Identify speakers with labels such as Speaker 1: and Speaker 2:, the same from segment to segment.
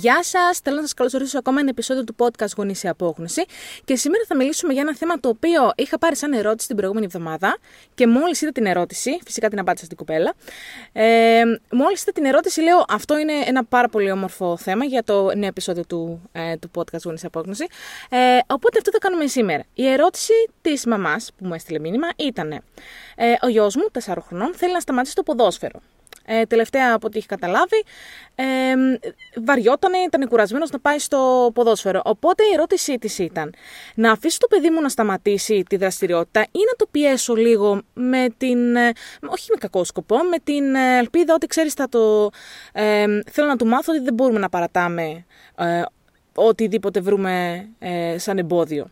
Speaker 1: Γεια σας, θέλω να σας καλωσορίσω σε ακόμα ένα επεισόδιο του podcast Γονήσια Απόγνωση. Και σήμερα θα μιλήσουμε για ένα θέμα το οποίο είχα πάρει σαν ερώτηση την προηγούμενη εβδομάδα και μόλις είδα την ερώτηση, φυσικά την απάντησα στην κοπέλα. Ε, μόλις είδα την ερώτηση, λέω αυτό είναι ένα πάρα πολύ όμορφο θέμα για το νέο επεισόδιο του, ε, του podcast Γονήσια Απόγνωση. Ε, οπότε αυτό θα κάνουμε σήμερα. Η ερώτηση της μαμάς που μου έστειλε μήνυμα ήταν: ε, Ο γιος μου, 4 χρονών, θέλει να σταματήσει το ποδόσφαιρο. Ε, τελευταία από ό,τι έχει καταλάβει, ε, βαριότανε, ήταν κουρασμένος να πάει στο ποδόσφαιρο. Οπότε η ερώτησή της ήταν να αφήσει το παιδί μου να σταματήσει τη δραστηριότητα ή να το πιέσω λίγο με την. Ε, όχι με κακό σκοπό, με την ε, ελπίδα ότι ξέρεις, θα το. Ε, θέλω να του μάθω ότι δεν μπορούμε να παρατάμε ε, οτιδήποτε βρούμε ε, σαν εμπόδιο.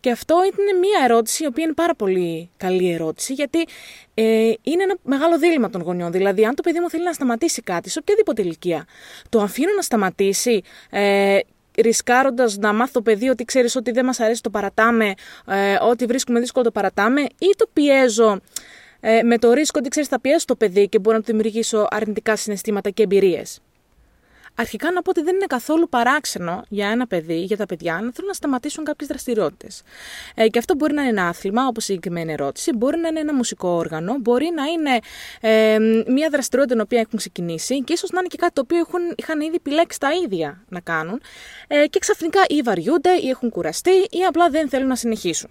Speaker 1: Και αυτό είναι μια ερώτηση η οποία είναι πάρα πολύ καλή ερώτηση γιατί ε, είναι ένα μεγάλο δίλημα των γονιών. Δηλαδή, αν το παιδί μου θέλει να σταματήσει κάτι σε οποιαδήποτε ηλικία, το αφήνω να σταματήσει ε, ρισκάροντας να μάθω το παιδί ότι ξέρεις ότι δεν μας αρέσει το παρατάμε, ε, ότι βρίσκουμε δύσκολο το παρατάμε, ή το πιέζω ε, με το ρίσκο ότι ξέρεις θα πιέσω το παιδί και μπορώ να του δημιουργήσω αρνητικά συναισθήματα και εμπειρίες. Αρχικά να πω ότι δεν είναι καθόλου παράξενο για ένα παιδί, για τα παιδιά, να θέλουν να σταματήσουν κάποιες δραστηριότητες. Ε, και αυτό μπορεί να είναι ένα άθλημα, όπως η συγκεκριμένη ερώτηση, μπορεί να είναι ένα μουσικό όργανο, μπορεί να είναι ε, μια δραστηριότητα την οποία έχουν ξεκινήσει και ίσως να είναι και κάτι το οποίο έχουν, είχαν ήδη επιλέξει τα ίδια να κάνουν ε, και ξαφνικά ή βαριούνται ή έχουν κουραστεί ή απλά δεν θέλουν να συνεχίσουν.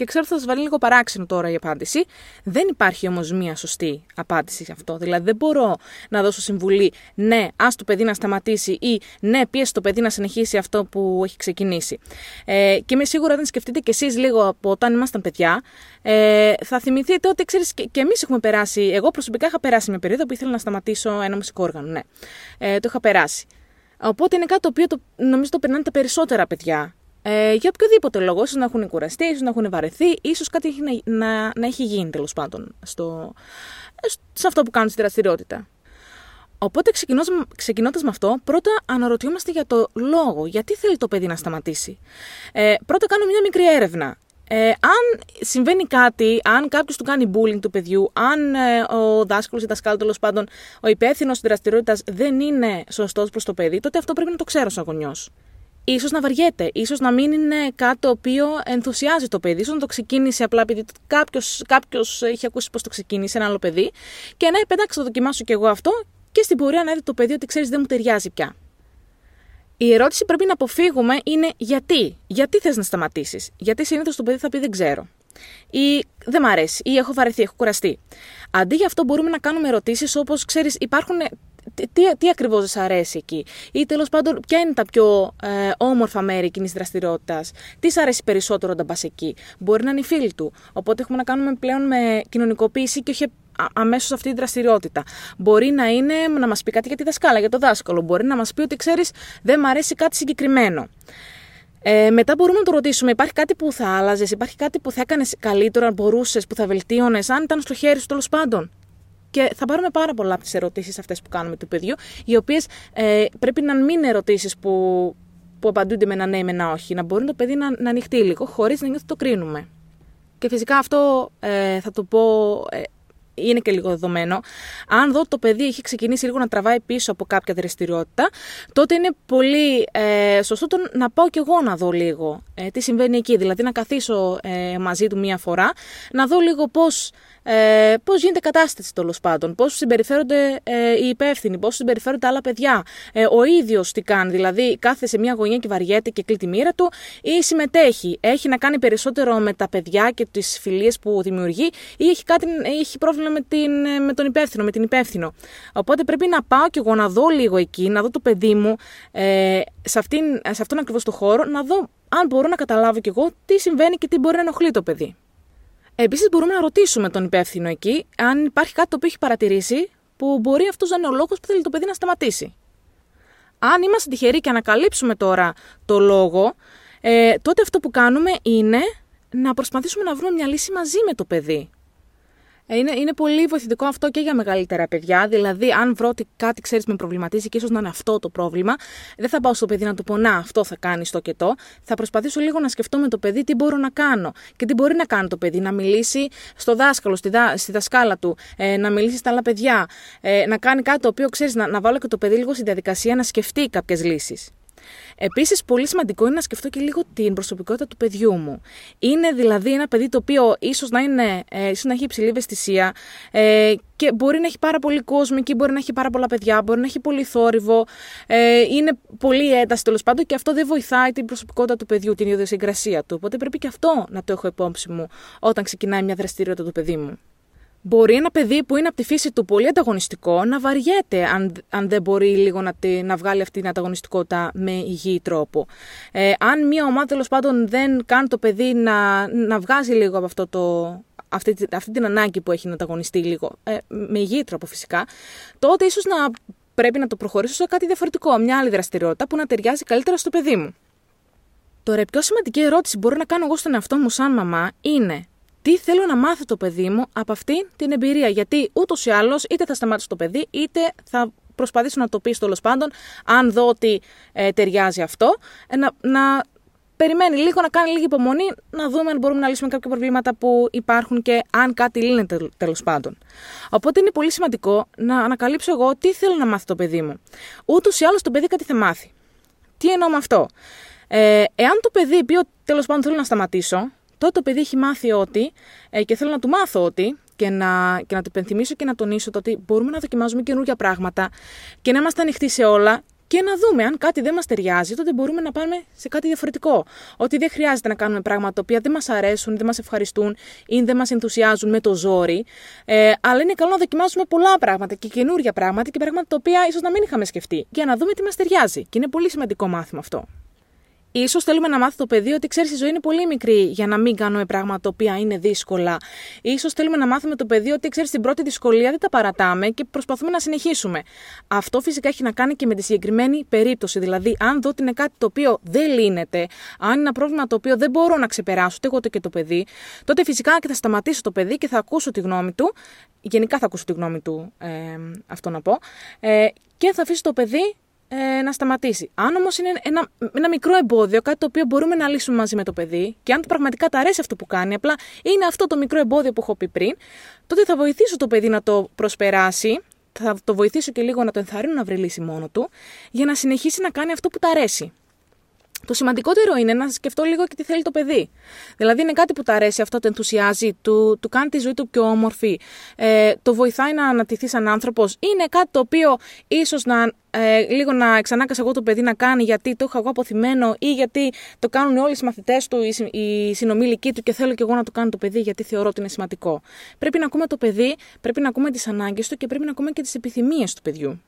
Speaker 1: Και ξέρω ότι θα σας βάλει λίγο παράξενο τώρα η απάντηση. Δεν υπάρχει όμως μία σωστή απάντηση σε αυτό. Δηλαδή, δεν μπορώ να δώσω συμβουλή, ναι, ας το παιδί να σταματήσει ή ναι, πίεσε το παιδί να συνεχίσει αυτό που έχει ξεκινήσει. Ε, και είμαι σίγουρα, όταν σκεφτείτε κι εσείς λίγο από όταν ήμασταν παιδιά, ε, θα θυμηθείτε ότι ξέρεις, και, και εμείς έχουμε περάσει. Εγώ προσωπικά είχα περάσει μια περίοδο που ήθελα να σταματήσω ένα μουσικό όργανο. Ναι, ε, το είχα περάσει. Οπότε είναι κάτι το οποίο το, νομίζω το περνάνε τα περισσότερα παιδιά ε, για οποιοδήποτε λόγο, ίσως να έχουν κουραστεί, ίσως να έχουν βαρεθεί, ίσως κάτι έχει να, να, να έχει γίνει τέλος πάντων στο, σε αυτό που κάνουν στη δραστηριότητα. Οπότε ξεκινώντας με αυτό, πρώτα αναρωτιόμαστε για το λόγο. Γιατί θέλει το παιδί να σταματήσει. Ε, πρώτα κάνω μια μικρή έρευνα. Ε, αν συμβαίνει κάτι, αν κάποιος του κάνει bullying του παιδιού, αν ε, ο δάσκαλος ή δασκάλο τέλος πάντων, ο υπεύθυνος της δραστηριότητας δεν είναι σωστός προς το παιδί, τότε αυτό πρέπει να το ξέρω σαν γονιός ίσως να βαριέται, ίσως να μην είναι κάτι το οποίο ενθουσιάζει το παιδί, ίσως να το ξεκίνησε απλά επειδή κάποιος έχει ακούσει πώ το ξεκίνησε ένα άλλο παιδί και να εντάξει θα δοκιμάσω κι εγώ αυτό και στην πορεία να δει το παιδί ότι ξέρεις δεν μου ταιριάζει πια. Η ερώτηση πρέπει να αποφύγουμε είναι γιατί. Γιατί θες να σταματήσεις; Γιατί συνήθως το παιδί θα πει δεν ξέρω. Ή δεν μ' αρέσει. Ή έχω βαρεθεί, έχω κουραστεί. Αντί για αυτό μπορούμε να κάνουμε ερωτήσεις όπως ξέρεις, υπάρχουν τι, τι ακριβώς δεν σας αρέσει εκεί, ή τέλος πάντων, ποια είναι τα πιο ε, όμορφα μέρη εκείνης της δραστηριότητας, τι σ' αρέσει περισσότερο όταν πας εκεί; Μπορεί να είναι οι φίλοι του. Οπότε έχουμε να κάνουμε πλέον με κοινωνικοποίηση και όχι αμέσως αυτή τη δραστηριότητα. Μπορεί να είναι να μας πει κάτι για τη δασκάλα, για το δάσκαλο. Μπορεί να μας πει ότι ξέρεις, δεν μ' αρέσει κάτι συγκεκριμένο. Ε, μετά μπορούμε να το ρωτήσουμε, υπάρχει κάτι που θα άλλαζες, υπάρχει κάτι που θα έκανες καλύτερο, αν μπορούσες, που θα βελτίωνες, αν ήταν στο χέρι σου τέλος πάντων; Και θα πάρουμε πάρα πολλά από τις ερωτήσεις αυτές που κάνουμε του παιδιού, οι οποίες ε, πρέπει να μην είναι ερωτήσεις που, που απαντούνται με ένα ναι ή με ένα όχι. Να μπορεί το παιδί να, να ανοιχτεί λίγο, χωρίς να νιώθει το κρίνουμε. Και φυσικά αυτό ε, θα το πω. Ε, είναι και λίγο δεδομένο. Αν δω το παιδί έχει ξεκινήσει λίγο να τραβάει πίσω από κάποια δραστηριότητα, τότε είναι πολύ ε, σωστό το να πάω κι εγώ να δω λίγο ε, τι συμβαίνει εκεί. Δηλαδή να καθίσω ε, μαζί του μία φορά, να δω λίγο πώς ε, πώς γίνεται κατάσταση τέλος πάντων, πώς συμπεριφέρονται ε, οι υπεύθυνοι, πώς συμπεριφέρονται άλλα παιδιά. Ε, ο ίδιος τι κάνει, δηλαδή κάθεται σε μια γωνία και βαριέται και κλεί τη μοίρα του ή συμμετέχει. Έχει να κάνει περισσότερο με τα παιδιά και τις φιλίες που δημιουργεί ή έχει, κάτι, έχει πρόβλημα με, την, με τον υπεύθυνο, με την υπεύθυνο. Οπότε πρέπει να πάω και εγώ να δω λίγο εκεί, να δω το παιδί μου ε, σε, αυτήν, σε αυτόν ακριβώς το χώρο, να δω αν μπορώ να καταλάβω κι εγώ τι συμβαίνει και τι μπορεί να ενοχλεί το παιδί. Επίσης, μπορούμε να ρωτήσουμε τον υπεύθυνο εκεί αν υπάρχει κάτι το οποίο έχει παρατηρήσει που μπορεί αυτός να είναι ο λόγος που θέλει το παιδί να σταματήσει. Αν είμαστε τυχεροί και ανακαλύψουμε τώρα το λόγο, ε, τότε αυτό που κάνουμε είναι να προσπαθήσουμε να βρούμε μια λύση μαζί με το παιδί. Ε, είναι, είναι πολύ βοηθητικό αυτό και για μεγαλύτερα παιδιά. Δηλαδή, αν βρω ότι κάτι ξέρεις με προβληματίζει και ίσως να είναι αυτό το πρόβλημα, δεν θα πάω στο παιδί να του πω Να, αυτό θα κάνει το και το. Θα προσπαθήσω λίγο να σκεφτώ με το παιδί τι μπορώ να κάνω και τι μπορεί να κάνει το παιδί. Να μιλήσει στο δάσκαλο, στη, δα, στη δασκάλα του, ε, να μιλήσει στα άλλα παιδιά, ε, να κάνει κάτι το οποίο ξέρεις, να, να βάλω και το παιδί λίγο στη διαδικασία να σκεφτεί κάποιες λύσεις. Επίσης, πολύ σημαντικό είναι να σκεφτώ και λίγο την προσωπικότητα του παιδιού μου. Είναι δηλαδή ένα παιδί το οποίο ίσως να, είναι, ε, ίσως να έχει υψηλή ευαισθησία ε, και μπορεί να έχει πάρα πολύ κόσμο εκεί, μπορεί να έχει πάρα πολλά παιδιά, μπορεί να έχει πολύ θόρυβο, ε, είναι πολύ ένταση τέλος πάντων και αυτό δεν βοηθάει την προσωπικότητα του παιδιού, την ιδιοσυγκρασία του. Οπότε πρέπει και αυτό να το έχω υπόψη μου όταν ξεκινάει μια δραστηριότητα του παιδί μου. Μπορεί ένα παιδί που είναι από τη φύση του πολύ ανταγωνιστικό να βαριέται αν, αν δεν μπορεί λίγο να, να βγάλει αυτή την ανταγωνιστικότητα με υγιή τρόπο. Ε, αν μια ομάδα τέλος πάντων δεν κάνει το παιδί να, να βγάζει λίγο από αυτό το, αυτή, αυτή την ανάγκη που έχει να ανταγωνιστεί λίγο, ε, με υγιή τρόπο φυσικά, τότε ίσως να πρέπει να το προχωρήσω σε κάτι διαφορετικό, μια άλλη δραστηριότητα που να ταιριάζει καλύτερα στο παιδί μου. Τώρα, η πιο σημαντική ερώτηση που μπορώ να κάνω εγώ στον εαυτό μου σαν μαμά είναι τι θέλω να μάθει το παιδί μου από αυτή την εμπειρία; Γιατί ούτως ή άλλως είτε θα σταμάτησε το παιδί, είτε θα προσπαθήσω να το πει τέλος πάντων, αν δω ότι ε, ταιριάζει αυτό, ε, να, να περιμένει λίγο, να κάνει λίγη υπομονή, να δούμε αν μπορούμε να λύσουμε κάποια προβλήματα που υπάρχουν και αν κάτι λύνεται τέλος πάντων. Οπότε είναι πολύ σημαντικό να ανακαλύψω εγώ τι θέλω να μάθει το παιδί μου. Ούτως ή άλλως το παιδί κάτι θα μάθει. Τι εννοώ με αυτό; Ε, εάν το παιδί πει ότι τέλος πάντων θέλω να σταματήσω, τότε το παιδί έχει μάθει ότι ε, και θέλω να του μάθω ότι και να, και να του υπενθυμίσω και να τονίσω το ότι μπορούμε να δοκιμάζουμε καινούργια πράγματα και να είμαστε ανοιχτοί σε όλα και να δούμε αν κάτι δεν μας ταιριάζει, τότε μπορούμε να πάμε σε κάτι διαφορετικό. Ότι δεν χρειάζεται να κάνουμε πράγματα τα οποία δεν μας αρέσουν, δεν μας ευχαριστούν ή δεν μας ενθουσιάζουν με το ζόρι. Ε, αλλά είναι καλό να δοκιμάσουμε πολλά πράγματα και καινούργια πράγματα και πράγματα τα οποία ίσως να μην είχαμε σκεφτεί, για να δούμε τι μας ταιριάζει. Και είναι πολύ σημαντικό μάθημα αυτό σω θέλουμε να μάθει το παιδί ότι ξέρεις, η ζωή είναι πολύ μικρή για να μην κάνουμε πράγματα τα οποία είναι δύσκολα. σω θέλουμε να μάθουμε το παιδί ότι ξέρεις, την πρώτη δυσκολία δεν τα παρατάμε και προσπαθούμε να συνεχίσουμε. Αυτό φυσικά έχει να κάνει και με τη συγκεκριμένη περίπτωση. Δηλαδή, αν δω ότι είναι κάτι το οποίο δεν λύνεται, αν είναι ένα πρόβλημα το οποίο δεν μπορώ να ξεπεράσω ούτε εγώ και το παιδί, τότε φυσικά και θα σταματήσω το παιδί και θα ακούσω τη γνώμη του. Γενικά θα ακούσω τη γνώμη του, ε, αυτό να πω. Ε, και θα αφήσω το παιδί ε, να σταματήσει. Αν όμως είναι ένα, ένα μικρό εμπόδιο, κάτι το οποίο μπορούμε να λύσουμε μαζί με το παιδί, και αν πραγματικά τα αρέσει αυτό που κάνει, απλά είναι αυτό το μικρό εμπόδιο που έχω πει πριν, τότε θα βοηθήσω το παιδί να το προσπεράσει, θα το βοηθήσω και λίγο να το ενθαρρύνω να βρει λύση μόνο του, για να συνεχίσει να κάνει αυτό που τα αρέσει. Το σημαντικότερο είναι να σκεφτώ λίγο και τι θέλει το παιδί. Δηλαδή είναι κάτι που του αρέσει, αυτό το ενθουσιάζει, του, του κάνει τη ζωή του πιο όμορφη, ε, το βοηθάει να ανατηθεί σαν άνθρωπος. Είναι κάτι το οποίο ίσως να ε, λίγο να ξανάκασα εγώ το παιδί να κάνει γιατί το έχω εγώ αποθυμένο ή γιατί το κάνουν όλοι οι μαθητές του, οι, οι συνομήλικοί του και θέλω και εγώ να το κάνω το παιδί γιατί θεωρώ ότι είναι σημαντικό. Πρέπει να ακούμε το παιδί, πρέπει να ακούμε τις ανάγκες του και πρέπει να ακούμε και τις επιθυμίες του παιδιού.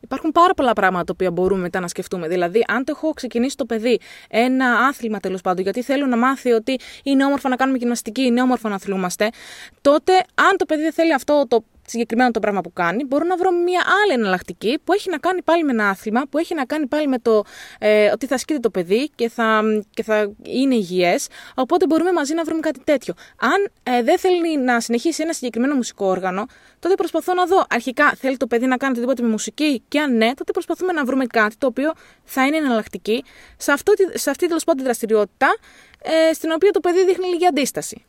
Speaker 1: Υπάρχουν πάρα πολλά πράγματα τα οποία μπορούμε μετά να σκεφτούμε. Δηλαδή, αν το έχω ξεκινήσει το παιδί ένα άθλημα τέλος πάντων, γιατί θέλω να μάθει ότι είναι όμορφο να κάνουμε γυμναστική, είναι όμορφο να αθλούμαστε, τότε αν το παιδί δεν θέλει αυτό το συγκεκριμένο το πράγμα που κάνει, μπορώ να βρω μια άλλη εναλλακτική που έχει να κάνει πάλι με ένα άθλημα, που έχει να κάνει πάλι με το ε, ότι θα ασκείται το παιδί και θα, και θα είναι υγιές. Οπότε μπορούμε μαζί να βρούμε κάτι τέτοιο. Αν ε, δεν θέλει να συνεχίσει ένα συγκεκριμένο μουσικό όργανο, τότε προσπαθώ να δω αρχικά θέλει το παιδί να κάνει οτιδήποτε με μουσική και αν ναι, τότε προσπαθούμε να βρούμε κάτι το οποίο θα είναι εναλλακτική σε, αυτό, σε αυτή τέλος πάντων δραστηριότητα ε, στην οποία το παιδί δείχνει λίγη αντίσταση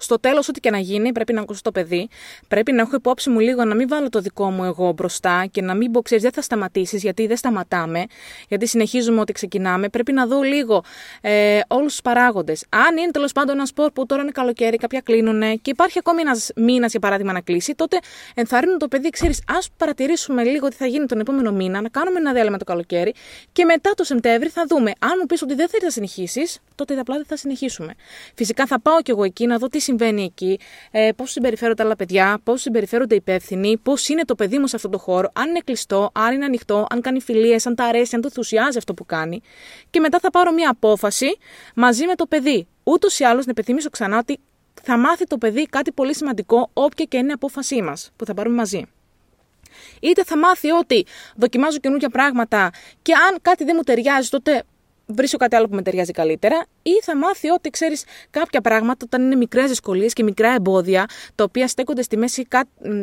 Speaker 1: στο τέλος, ό,τι και να γίνει, πρέπει να ακούσω το παιδί. Πρέπει να έχω υπόψη μου λίγο να μην βάλω το δικό μου εγώ μπροστά και να μην πω, ξέρεις, δεν θα σταματήσεις, γιατί δεν σταματάμε, γιατί συνεχίζουμε ό,τι ξεκινάμε. Πρέπει να δω λίγο ε, όλους τους παράγοντες. Αν είναι τέλος πάντων ένα σπορ που τώρα είναι καλοκαίρι, κάποια κλείνουν και υπάρχει ακόμη ένας μήνας, για παράδειγμα, να κλείσει, τότε ενθαρρύνω το παιδί, ξέρεις, ας παρατηρήσουμε λίγο τι θα γίνει τον επόμενο μήνα, να κάνουμε ένα διάλειμμα το καλοκαίρι και μετά το Σεπτέμβρη θα δούμε. Αν μου πεις ότι δεν θέλεις να συνεχίσεις, τότε απλά δεν θα συνεχίσουμε. Φυσικά θα πάω κι εγώ εκεί να δω τι συμβαίνει εκεί, ε, πώς συμπεριφέρονται άλλα παιδιά, πώς συμπεριφέρονται οι υπεύθυνοι, πώς είναι το παιδί μου σε αυτό το χώρο, αν είναι κλειστό, αν είναι ανοιχτό, αν κάνει φιλίες, αν τα αρέσει, αν το ενθουσιάζει αυτό που κάνει. Και μετά θα πάρω μια απόφαση μαζί με το παιδί. Ούτως ή άλλως, να επιθυμίσω ξανά ότι θα μάθει το παιδί κάτι πολύ σημαντικό, όποια και είναι η απόφασή μας που θα πάρουμε μαζί. Είτε θα μάθει ότι δοκιμάζω καινούργια πράγματα και αν κάτι δεν μου ταιριάζει, τότε βρίσκω κάτι άλλο που με ταιριάζει καλύτερα, ή θα μάθει ότι ξέρεις κάποια πράγματα όταν είναι μικρές δυσκολίες και μικρά εμπόδια, τα οποία στέκονται στη μέση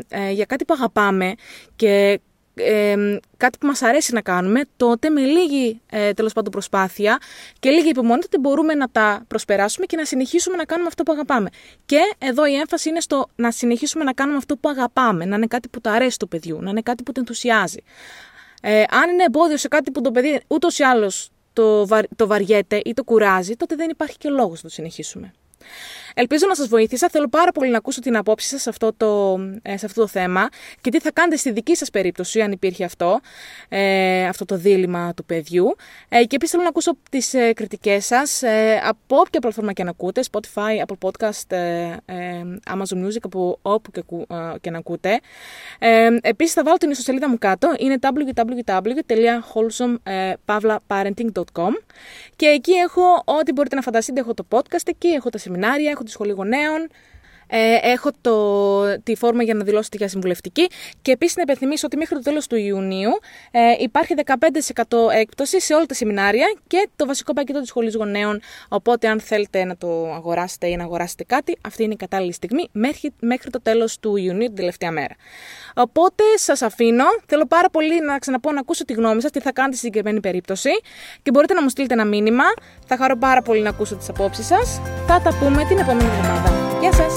Speaker 1: ε, για κάτι που αγαπάμε και ε, κάτι που μας αρέσει να κάνουμε, τότε με λίγη ε, τέλος πάντων προσπάθεια και λίγη υπομονή τότε μπορούμε να τα προσπεράσουμε και να συνεχίσουμε να κάνουμε αυτό που αγαπάμε. Και εδώ η έμφαση είναι στο να συνεχίσουμε να κάνουμε αυτό που αγαπάμε, να είναι κάτι που το αρέσει του παιδιού, να είναι κάτι που το ενθουσιάζει. Ε, αν είναι εμπόδιο σε κάτι που το παιδί ούτως ή άλλως το, το βαριέται ή το κουράζει, τότε δεν υπάρχει και λόγος να το συνεχίσουμε. Ελπίζω να σας βοήθησα. Θέλω πάρα πολύ να ακούσω την απόψη σας σε, αυτό το, ε, σε αυτό το θέμα και τι θα κάνετε στη δική σας περίπτωση, αν υπήρχε αυτό, ε, αυτό το δίλημα του παιδιού. Ε, και επίσης θέλω να ακούσω τις ε, κριτικές σας ε, από όποια πλατφόρμα και να ακούτε, Spotify, Apple Podcast, ε, Amazon Music, από όπου και, και να ακούτε. Ε, επίσης θα βάλω την ιστοσελίδα μου κάτω, είναι www.wholesome.parenting.com και εκεί έχω ό,τι μπορείτε να φανταστείτε. Έχω το podcast εκεί, έχω τα σεμινάρια, έχω τη σχολή γονέων, ε, έχω το, τη φόρμα για να δηλώσετε για συμβουλευτική και επίσης να υπενθυμίσω ότι μέχρι το τέλος του Ιουνίου ε, υπάρχει 15% έκπτωση σε όλα τα σεμινάρια και το βασικό πακέτο της σχολής γονέων. Οπότε, αν θέλετε να το αγοράσετε ή να αγοράσετε κάτι, αυτή είναι η κατάλληλη στιγμή μέχρι, μέχρι το τέλος του Ιουνίου, την τελευταία μέρα. Οπότε, σας αφήνω. Θέλω πάρα πολύ να ξαναπώ να ακούσω τη γνώμη σας, τι θα κάνετε στη συγκεκριμένη περίπτωση και μπορείτε να μου στείλετε ένα μήνυμα. Θα χαρώ πάρα πολύ να ακούσω τις απόψεις σας. Θα τα πούμε την επόμενη εβδομάδα. Γεια σας!